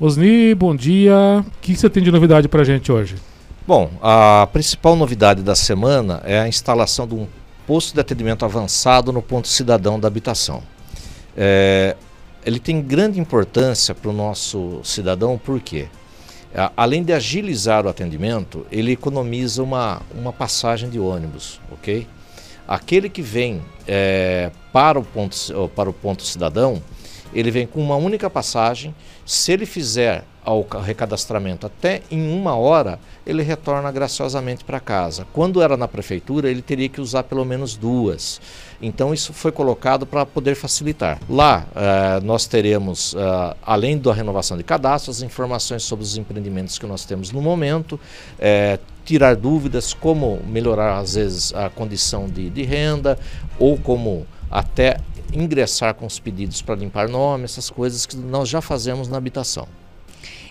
Osni, bom dia. O que você tem de novidade para a gente hoje? Bom, a principal novidade da semana é a instalação de um posto de atendimento avançado no ponto cidadão da habitação. É, ele tem grande importância para o nosso cidadão, por quê? Além de agilizar o atendimento, ele economiza uma, uma passagem de ônibus, ok? Aquele que vem é, para, o ponto, para o ponto cidadão, ele vem com uma única passagem. Se ele fizer o recadastramento até em uma hora, ele retorna graciosamente para casa. Quando era na prefeitura, ele teria que usar pelo menos duas. Então isso foi colocado para poder facilitar. Lá eh, nós teremos, eh, além da renovação de cadastros, informações sobre os empreendimentos que nós temos no momento, eh, tirar dúvidas, como melhorar às vezes a condição de, de renda ou como até ingressar com os pedidos para limpar nome, essas coisas que nós já fazemos na habitação.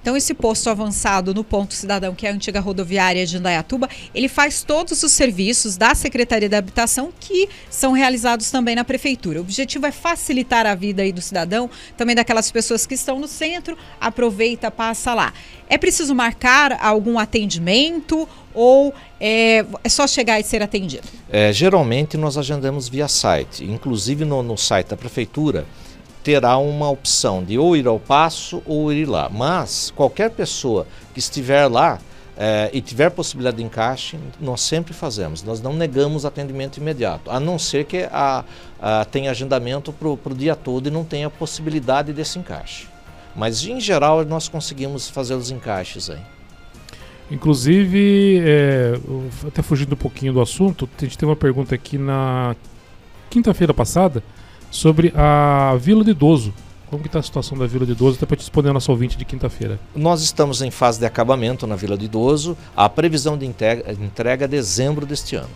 Então, esse posto avançado no Ponto Cidadão, que é a antiga rodoviária de Indaiatuba, ele faz todos os serviços da Secretaria da Habitação que são realizados também na Prefeitura. O objetivo é facilitar a vida aí do cidadão, também daquelas pessoas que estão no centro, aproveita, passa lá. É preciso marcar algum atendimento ou é, é só chegar e ser atendido? É, geralmente nós agendamos via site, inclusive no, no site da Prefeitura terá uma opção de ou ir ao passo ou ir lá. Mas qualquer pessoa que estiver lá é, e tiver possibilidade de encaixe, nós sempre fazemos. Nós não negamos atendimento imediato, a não ser que a, a tenha agendamento para o dia todo e não tenha possibilidade desse encaixe. Mas em geral nós conseguimos fazer os encaixes aí. Inclusive, é, até fugindo um pouquinho do assunto, a gente teve uma pergunta aqui na quinta-feira passada sobre a Vila de Idoso. Como está a situação da Vila de Idoso, até para te responder a nossa ouvinte de quinta-feira. Nós estamos em fase de acabamento na Vila de Idoso. A previsão de entrega, entrega é dezembro deste ano.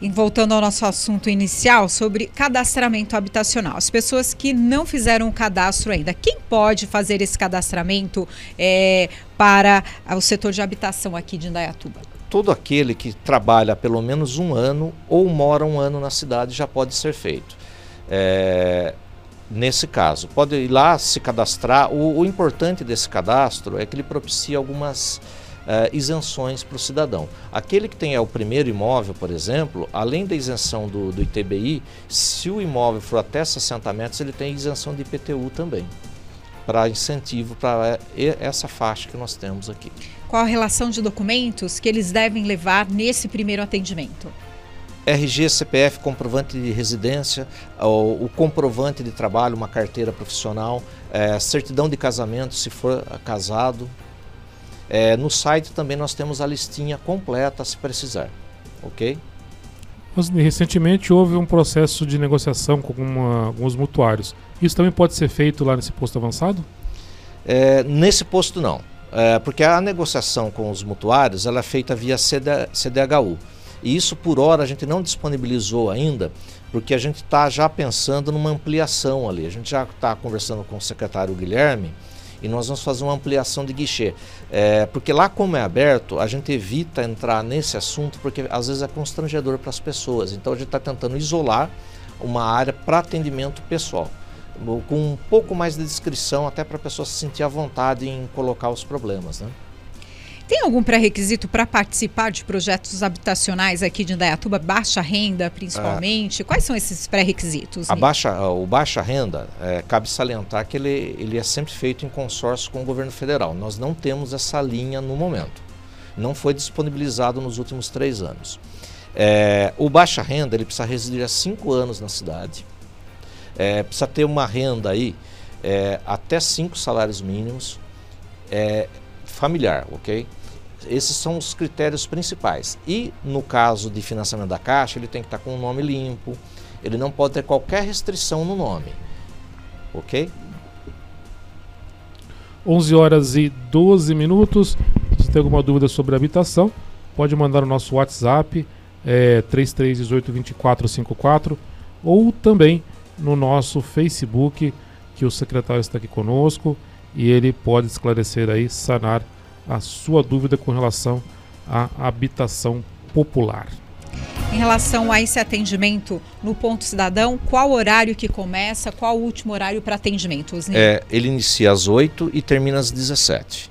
E voltando ao nosso assunto inicial sobre cadastramento habitacional, as pessoas que não fizeram o cadastro ainda, quem pode fazer esse cadastramento é, para o setor de habitação aqui de Indaiatuba? Todo aquele que trabalha pelo menos um ano ou mora um ano na cidade já pode ser feito. É, nesse caso, pode ir lá se cadastrar. O, o, importante desse cadastro é que ele propicia algumas é, isenções para o cidadão. Aquele que tem o primeiro imóvel, por exemplo, além da isenção do, do ITBI, se o imóvel for até 60 metros, ele tem isenção de IPTU também, para incentivo para é, essa faixa que nós temos aqui. Qual a relação de documentos que eles devem levar nesse primeiro atendimento? RG, CPF, comprovante de residência, o, comprovante de trabalho, uma carteira profissional, é, certidão de casamento, se for casado. É, no site também nós temos a listinha completa se precisar, ok? Mas, recentemente houve um processo de negociação com uma, alguns mutuários. Isso também pode ser feito lá nesse posto avançado? É, nesse posto não. É, porque a negociação com os mutuários ela é feita via CD, CDHU. E isso por hora a gente não disponibilizou ainda, porque a gente está já pensando numa ampliação ali. A gente já está conversando com o secretário Guilherme e nós vamos fazer uma ampliação de guichê. É, porque lá como é aberto, a gente evita entrar nesse assunto porque às vezes é constrangedor para as pessoas. Então a gente está tentando isolar uma área para atendimento pessoal com um pouco mais de descrição, até para a pessoa se sentir à vontade em colocar os problemas. Né? Tem algum pré-requisito para participar de projetos habitacionais aqui de Indaiatuba, baixa renda principalmente? Quais são esses pré-requisitos? O baixa renda, é, cabe salientar que ele, ele é sempre feito em consórcio com o governo federal. Nós não temos essa linha no momento. Não foi disponibilizado nos últimos três anos. É, o baixa renda ele precisa residir há cinco anos na cidade é, precisa ter uma renda aí é, até cinco salários mínimos é, familiar, ok? Esses são os critérios principais. E no caso de financiamento da Caixa, ele tem que estar com o nome limpo, ele não pode ter qualquer restrição no nome, ok? 11 horas e 12 minutos. Se tem alguma dúvida sobre habitação, pode mandar o nosso WhatsApp é, 33182454 ou também no nosso Facebook, que o secretário está aqui conosco e ele pode esclarecer aí, sanar a sua dúvida com relação à habitação popular. Em relação a esse atendimento no ponto cidadão, qual horário que começa, qual o último horário para atendimento? Osni? É, ele inicia às 8 e termina às 17.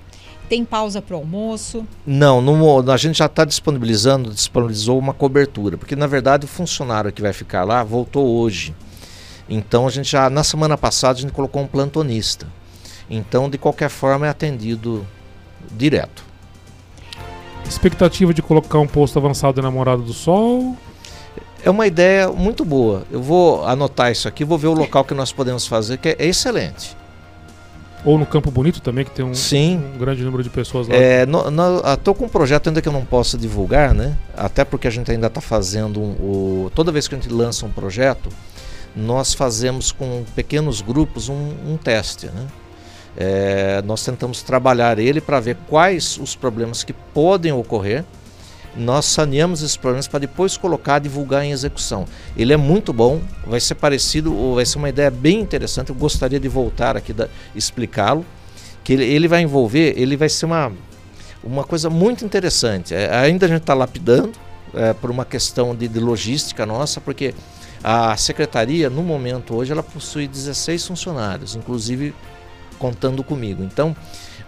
Tem pausa para o almoço? Não, no, a gente já está disponibilizando, disponibilizou uma cobertura, porque na verdade o funcionário que vai ficar lá voltou hoje. Então a gente já, na semana passada, a gente colocou um plantonista. Então, de qualquer forma, é atendido direto. Expectativa de colocar um posto avançado na Morada do Sol? É uma ideia muito boa. Eu vou anotar isso aqui, vou ver o local que nós podemos fazer, que é excelente. Ou no Campo Bonito também, que tem um, Sim. um grande número de pessoas lá. É, Estou com um projeto ainda que eu não posso divulgar, né? Até porque a gente ainda está fazendo um, o, toda vez que a gente lança um projeto, nós fazemos com pequenos grupos um, um teste, né? É, nós tentamos trabalhar ele para ver quais os problemas que podem ocorrer. Nós saneamos esses problemas para depois colocar, divulgar em execução. Ele é muito bom, vai ser parecido, vai ser uma ideia bem interessante. Eu gostaria de voltar aqui explicá-lo. Que ele, ele, vai envolver, ele vai ser uma, uma coisa muito interessante. É, ainda a gente está lapidando é, por uma questão de, de logística nossa, porque a secretaria, no momento hoje, ela possui 16 funcionários, inclusive contando comigo. Então,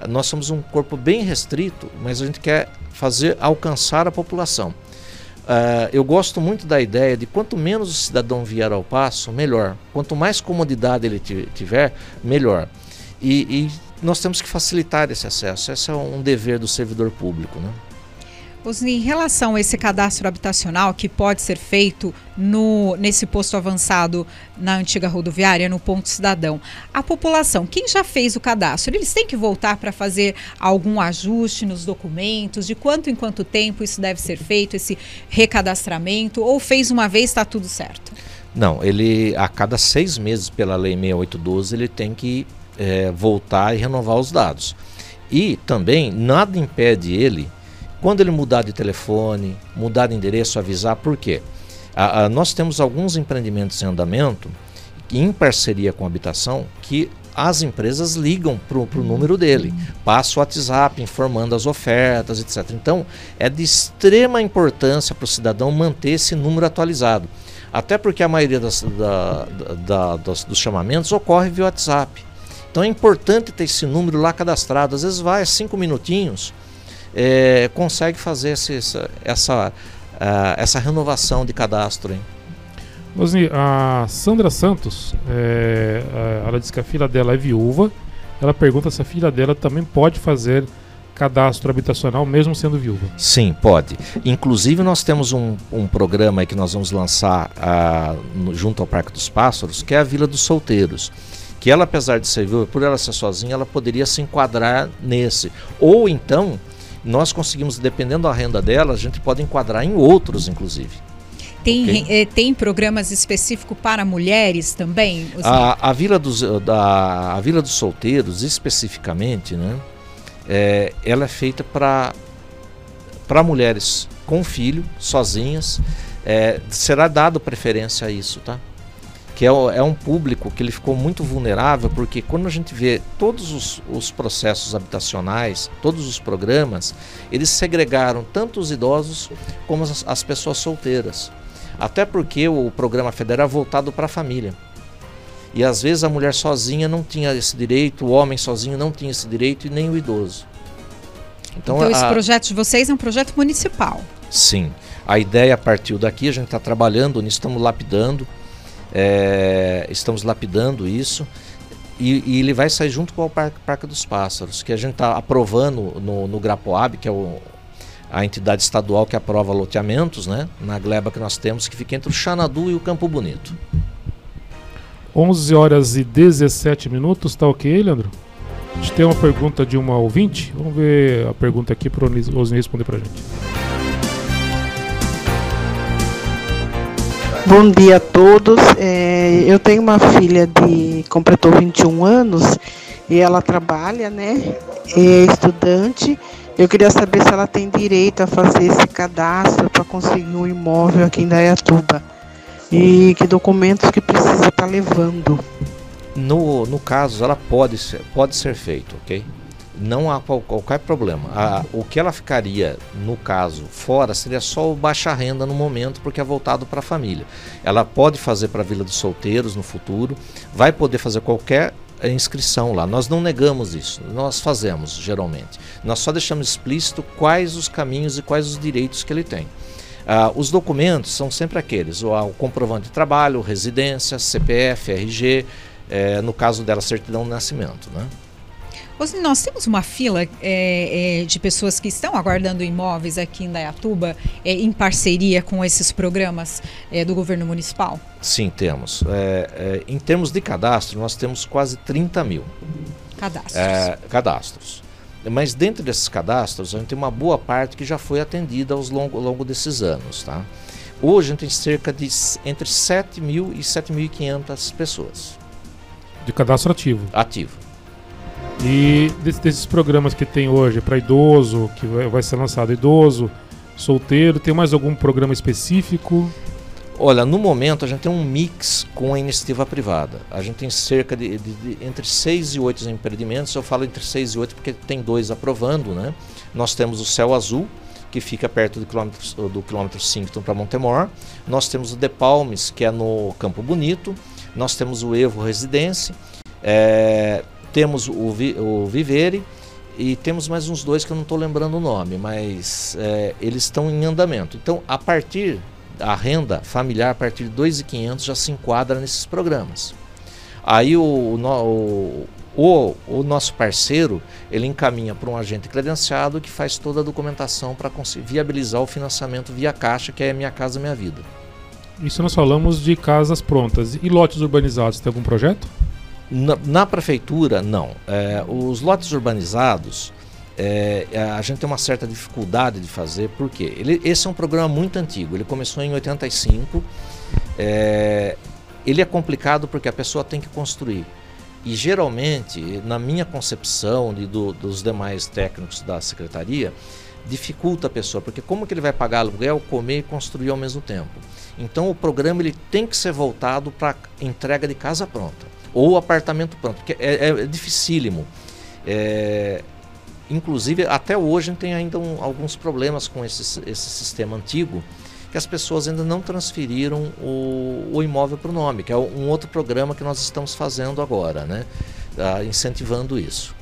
nós somos um corpo bem restrito, mas a gente quer fazer alcançar a população. Uh, eu gosto muito da ideia de quanto menos o cidadão vier ao passo, melhor. Quanto mais comodidade ele tiver, melhor. E, e nós temos que facilitar esse acesso. Esse é um dever do servidor público. Né? Em relação a esse cadastro habitacional que pode ser feito no, nesse posto avançado na antiga rodoviária, no ponto cidadão, a população, quem já fez o cadastro, eles têm que voltar para fazer algum ajuste nos documentos, de quanto em quanto tempo isso deve ser feito, esse recadastramento, ou fez uma vez, está tudo certo? Não, ele a cada seis meses, pela Lei 6812, ele tem que é, voltar e renovar os dados. E também nada impede ele quando ele mudar de telefone, mudar de endereço, avisar, por quê? A, a, nós temos alguns empreendimentos em andamento, em parceria com a habitação, que as empresas ligam para o número dele, passa o WhatsApp informando as ofertas, etc. Então, é de extrema importância para o cidadão manter esse número atualizado. Até porque a maioria das, da, da, dos, dos, chamamentos ocorre via WhatsApp. Então é importante ter esse número lá cadastrado. Às vezes vai cinco minutinhos, é, consegue fazer esse, essa, essa, uh, essa renovação de cadastro. Hein? Osni, a Sandra Santos, é, ela diz que a filha dela é viúva. Ela pergunta se a filha dela também pode fazer cadastro habitacional mesmo sendo viúva. Sim, pode. Inclusive nós temos um, um programa que nós vamos lançar uh, no, junto ao Parque dos Pássaros, que é a Vila dos Solteiros. Que ela, apesar de ser viúva, por ela ser sozinha, ela poderia se enquadrar nesse. Ou então nós conseguimos, dependendo da renda dela, a gente pode enquadrar em outros, inclusive. Tem, okay? eh, tem programas específicos para mulheres também? A, a, Vila dos, da, a Vila dos Solteiros, especificamente, né, é, ela é feita para mulheres com filho, sozinhas. É, será dado preferência a isso, tá? Que é, é, um público que ele ficou muito vulnerável, porque quando a gente vê todos os, os processos habitacionais, todos os programas, eles segregaram tanto os idosos como as, as pessoas solteiras. Até porque o programa federal é voltado para a família. E às vezes a mulher sozinha não tinha esse direito, o homem sozinho não tinha esse direito e nem o idoso. Então, então esse projeto de vocês é um projeto municipal? Sim. A ideia partiu daqui, a gente está trabalhando nisso, estamos lapidando. É, estamos lapidando isso. E, e, ele vai sair junto com o Parque, Parque dos Pássaros, que a gente está aprovando no, no Grapoab, que é o, a entidade estadual que aprova loteamentos, né? Na gleba que nós temos, que fica entre o Xanadu e o Campo Bonito. 11 horas e 17 minutos, tá ok, Leandro? A gente tem uma pergunta de uma ouvinte. Vamos ver a pergunta aqui para o Osni responder para a gente. Bom dia a todos. É, eu tenho uma filha de completou 21 anos e ela trabalha, né? É estudante. Eu queria saber se ela tem direito a fazer esse cadastro para conseguir um imóvel aqui em Dayatuba. E que documentos que precisa estar tá levando. No, no caso, ela pode ser, pode ser feito, ok? Não há qual, qualquer problema. A, o que ela ficaria, no caso, fora, seria só o baixa renda no momento, porque é voltado para a família. Ela pode fazer para a Vila dos Solteiros no futuro, vai poder fazer qualquer inscrição lá. Nós não negamos isso, nós fazemos geralmente. Nós só deixamos explícito quais os caminhos e quais os direitos que ele tem. Ah, os documentos são sempre aqueles: o, o comprovante de trabalho, residência, CPF, RG, é, no caso dela, certidão de nascimento. Né? Nós temos uma fila é, é, de pessoas que estão aguardando imóveis aqui em Dayatuba, é, em parceria com esses programas é, do governo municipal? Sim, temos. É, é, em termos de cadastro, nós temos quase 30 mil cadastros. cadastros. Mas dentro desses cadastros, a gente tem uma boa parte que já foi atendida ao longo, ao longo desses anos. Tá? Hoje a gente tem cerca de entre 7 mil e 7.500 pessoas. De cadastro ativo? Ativo. E desses programas que tem hoje para idoso, que vai ser lançado idoso, solteiro, tem mais algum programa específico? Olha, no momento a gente tem um mix com a iniciativa privada. A gente tem cerca de, de, de entre 6 e 8 empreendimentos. Eu falo entre 6 e 8 porque tem dois aprovando, né? Nós temos o Céu Azul, que fica perto do quilômetro, do quilômetro 5 para Montemor. Nós temos o De Palmes, que é no Campo Bonito. Nós temos o Evo Residência. É, temos o, o Vivere e temos mais uns dois que eu não estou lembrando o nome, mas é, eles estão em andamento. Então, a partir a renda familiar a partir de 2.500 já se enquadra nesses programas. Aí o, o, o, o nosso parceiro ele encaminha para um agente credenciado que faz toda a documentação para viabilizar o financiamento via caixa, que é Minha Casa Minha Vida. Isso nós falamos de casas prontas. E lotes urbanizados, tem algum projeto? Na, na prefeitura, não. É, os lotes urbanizados, é, é, a gente tem uma certa dificuldade de fazer, porque ele, esse é um programa muito antigo, ele começou em 85. É, ele é complicado porque a pessoa tem que construir. E geralmente, na minha concepção e do, dos demais técnicos da secretaria, dificulta a pessoa, porque como que ele vai pagar aluguel, comer e construir ao mesmo tempo? Então o programa ele tem que ser voltado para entrega de casa pronta ou apartamento pronto, porque é, é dificílimo. É, inclusive, até hoje tem ainda um, alguns problemas com esse, esse sistema antigo, que as pessoas ainda não transferiram o, o imóvel para o nome, que é um outro programa que nós estamos fazendo agora, né? Ah, incentivando isso.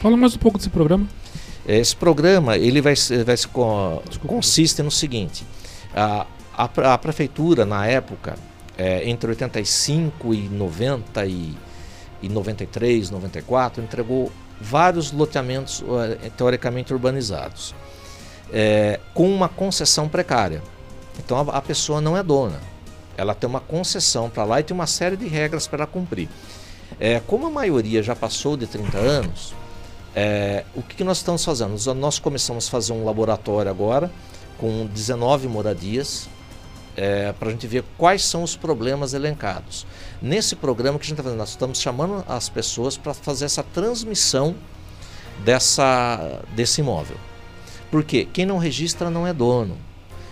Fala mais um pouco desse programa. Esse programa ele vai, vai se consiste no seguinte: a, a, a prefeitura na época é, entre 85 e 90 e, e 93, 94, entregou vários loteamentos é, teoricamente urbanizados, é, com uma concessão precária. Então a, a, pessoa não é dona, ela tem uma concessão para lá e tem uma série de regras para cumprir. É, como a maioria já passou de 30 anos, é, o que, nós estamos fazendo? Nós começamos a fazer um laboratório agora com 19 moradias é, para a gente ver quais são os problemas elencados. Nesse programa que a gente está fazendo, nós estamos chamando as pessoas para fazer essa transmissão dessa, desse imóvel. Porque quem não registra não é dono.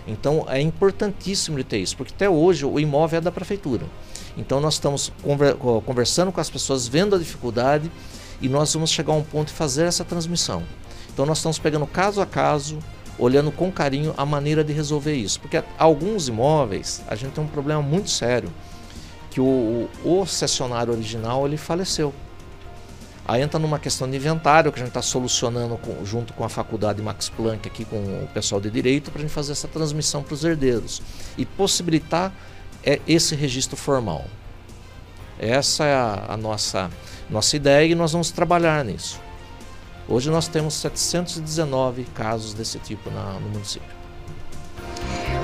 Então é importantíssimo ele ter isso, porque até hoje o imóvel é da prefeitura. Então nós estamos conversando com as pessoas, vendo a dificuldade e nós vamos chegar a um ponto de fazer essa transmissão. Então nós estamos pegando caso a caso, olhando com carinho a maneira de resolver isso. Porque alguns imóveis a gente tem um problema muito sério, que o, o cessionário original ele faleceu. Aí entra numa questão de inventário que a gente está solucionando com, junto com a faculdade Max Planck aqui com o pessoal de direito para a gente fazer essa transmissão para os herdeiros e possibilitar é, esse registro formal. Essa é a, a nossa, nossa ideia e nós vamos trabalhar nisso. Hoje nós temos 719 casos desse tipo na, no município.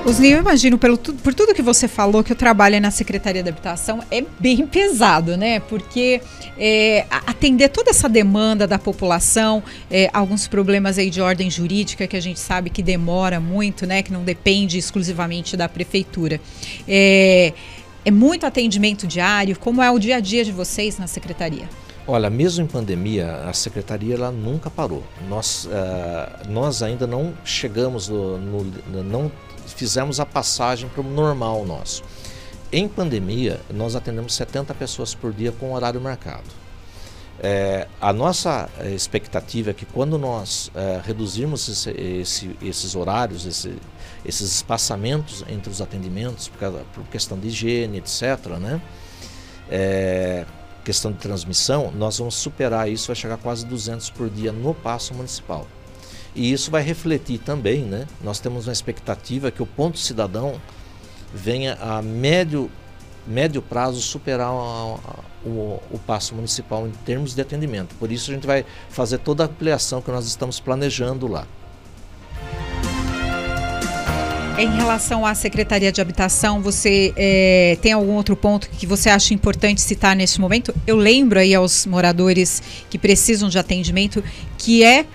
Osni, eu imagino, pelo, por tudo que você falou, que o trabalho na Secretaria de Habitação é bem pesado, né? Porque é, atender toda essa demanda da população, é, alguns problemas aí de ordem jurídica que a gente sabe que demora muito, né? Que não depende exclusivamente da prefeitura. É, é muito atendimento diário. Como é o dia a dia de vocês na Secretaria? Olha, mesmo em pandemia, a secretaria ela nunca parou. Nós, uh, nós ainda não chegamos, no, no, não fizemos a passagem para o normal nosso. Em pandemia, nós atendemos 70 pessoas por dia com horário marcado. É, a nossa é, expectativa é que quando nós é, reduzirmos esse, esse, esses horários, esse, esses espaçamentos entre os atendimentos, por, causa, por questão de higiene, etc., né? É, questão de transmissão, nós vamos superar isso, vai chegar a quase 200 por dia no passo municipal. E isso vai refletir também, né? Nós temos uma expectativa que o ponto cidadão venha a médio, médio prazo superar a, o, o passo municipal em termos de atendimento. Por isso a gente vai fazer toda a ampliação que nós estamos planejando lá. Em relação à Secretaria de Habitação, você é, tem algum outro ponto que você acha importante citar neste momento? Eu lembro aí aos moradores que precisam de atendimento que é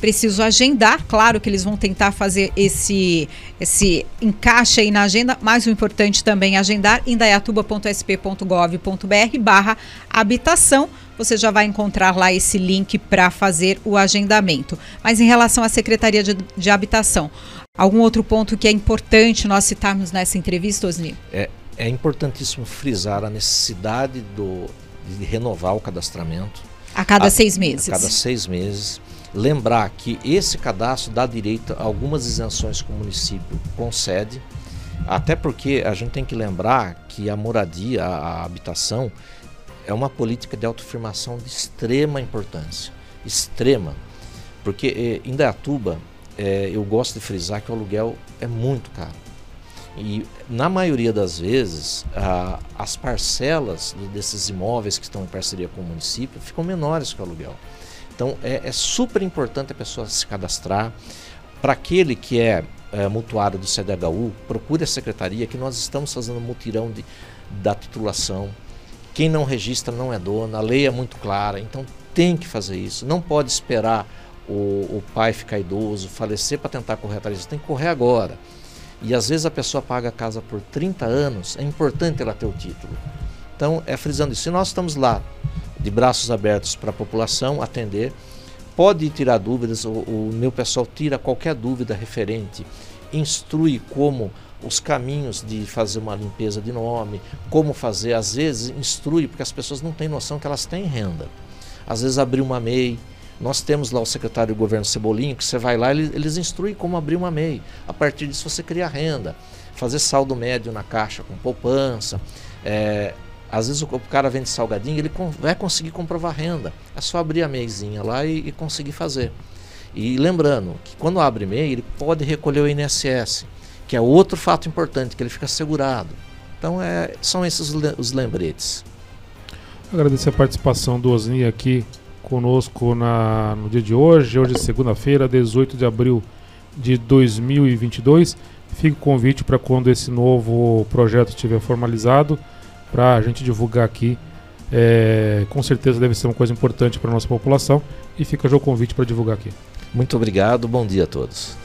preciso agendar. Claro que eles vão tentar fazer esse, esse encaixe aí na agenda, mas o importante também é agendar indaiatuba.sp.gov.br barra habitação. Você já vai encontrar lá esse link para fazer o agendamento. Mas em relação à Secretaria de, de Habitação, algum outro ponto que é importante nós citarmos nessa entrevista, Osni? É, é importantíssimo frisar a necessidade do, de renovar o cadastramento. A cada a, seis meses. A cada seis meses Lembrar que esse cadastro dá direito a algumas isenções que o município concede, até porque a gente tem que lembrar que a moradia, a habitação, é uma política de autoafirmação de extrema importância. Extrema. Porque eh, em Dayatuba, eh, eu gosto de frisar que o aluguel é muito caro. E na maioria das vezes, a, as parcelas desses imóveis que estão em parceria com o município ficam menores que o aluguel. Então é, é super importante a pessoa se cadastrar. Para aquele que é, é mutuário do CDHU, procure a secretaria que nós estamos fazendo mutirão de, da titulação. Quem não registra não é dono, a lei é muito clara, então tem que fazer isso. Não pode esperar o, o pai ficar idoso, falecer para tentar correr atrás disso, tem que correr agora. E às vezes a pessoa paga a casa por 30 anos, é importante ela ter o título. Então, é frisando isso. Se nós estamos lá de braços abertos para a população atender. Pode tirar dúvidas, o, o meu pessoal tira qualquer dúvida referente, instrui como os caminhos de fazer uma limpeza de nome, como fazer, às vezes instrui, porque as pessoas não têm noção que elas têm renda. Às vezes abrir uma MEI, nós temos lá o secretário do governo Cebolinho, que você vai lá, eles, eles instruem como abrir uma MEI. A partir disso você cria renda, fazer saldo médio na caixa com poupança, é, às vezes o, cara vende salgadinho, ele vai conseguir comprovar renda. É só abrir a meizinha lá e, e conseguir fazer. E lembrando que quando abre MEI, ele pode recolher o INSS, que é outro fato importante, que ele fica segurado. Então é, são esses os lembretes. Agradecer a participação do Osni aqui conosco na, no dia de hoje. Hoje é segunda-feira, 18 de abril de 2022. Fica o convite para quando esse novo projeto estiver formalizado para a gente divulgar aqui. É, com certeza deve ser uma coisa importante para a nossa população e fica já o convite para divulgar aqui. Muito obrigado, bom dia a todos.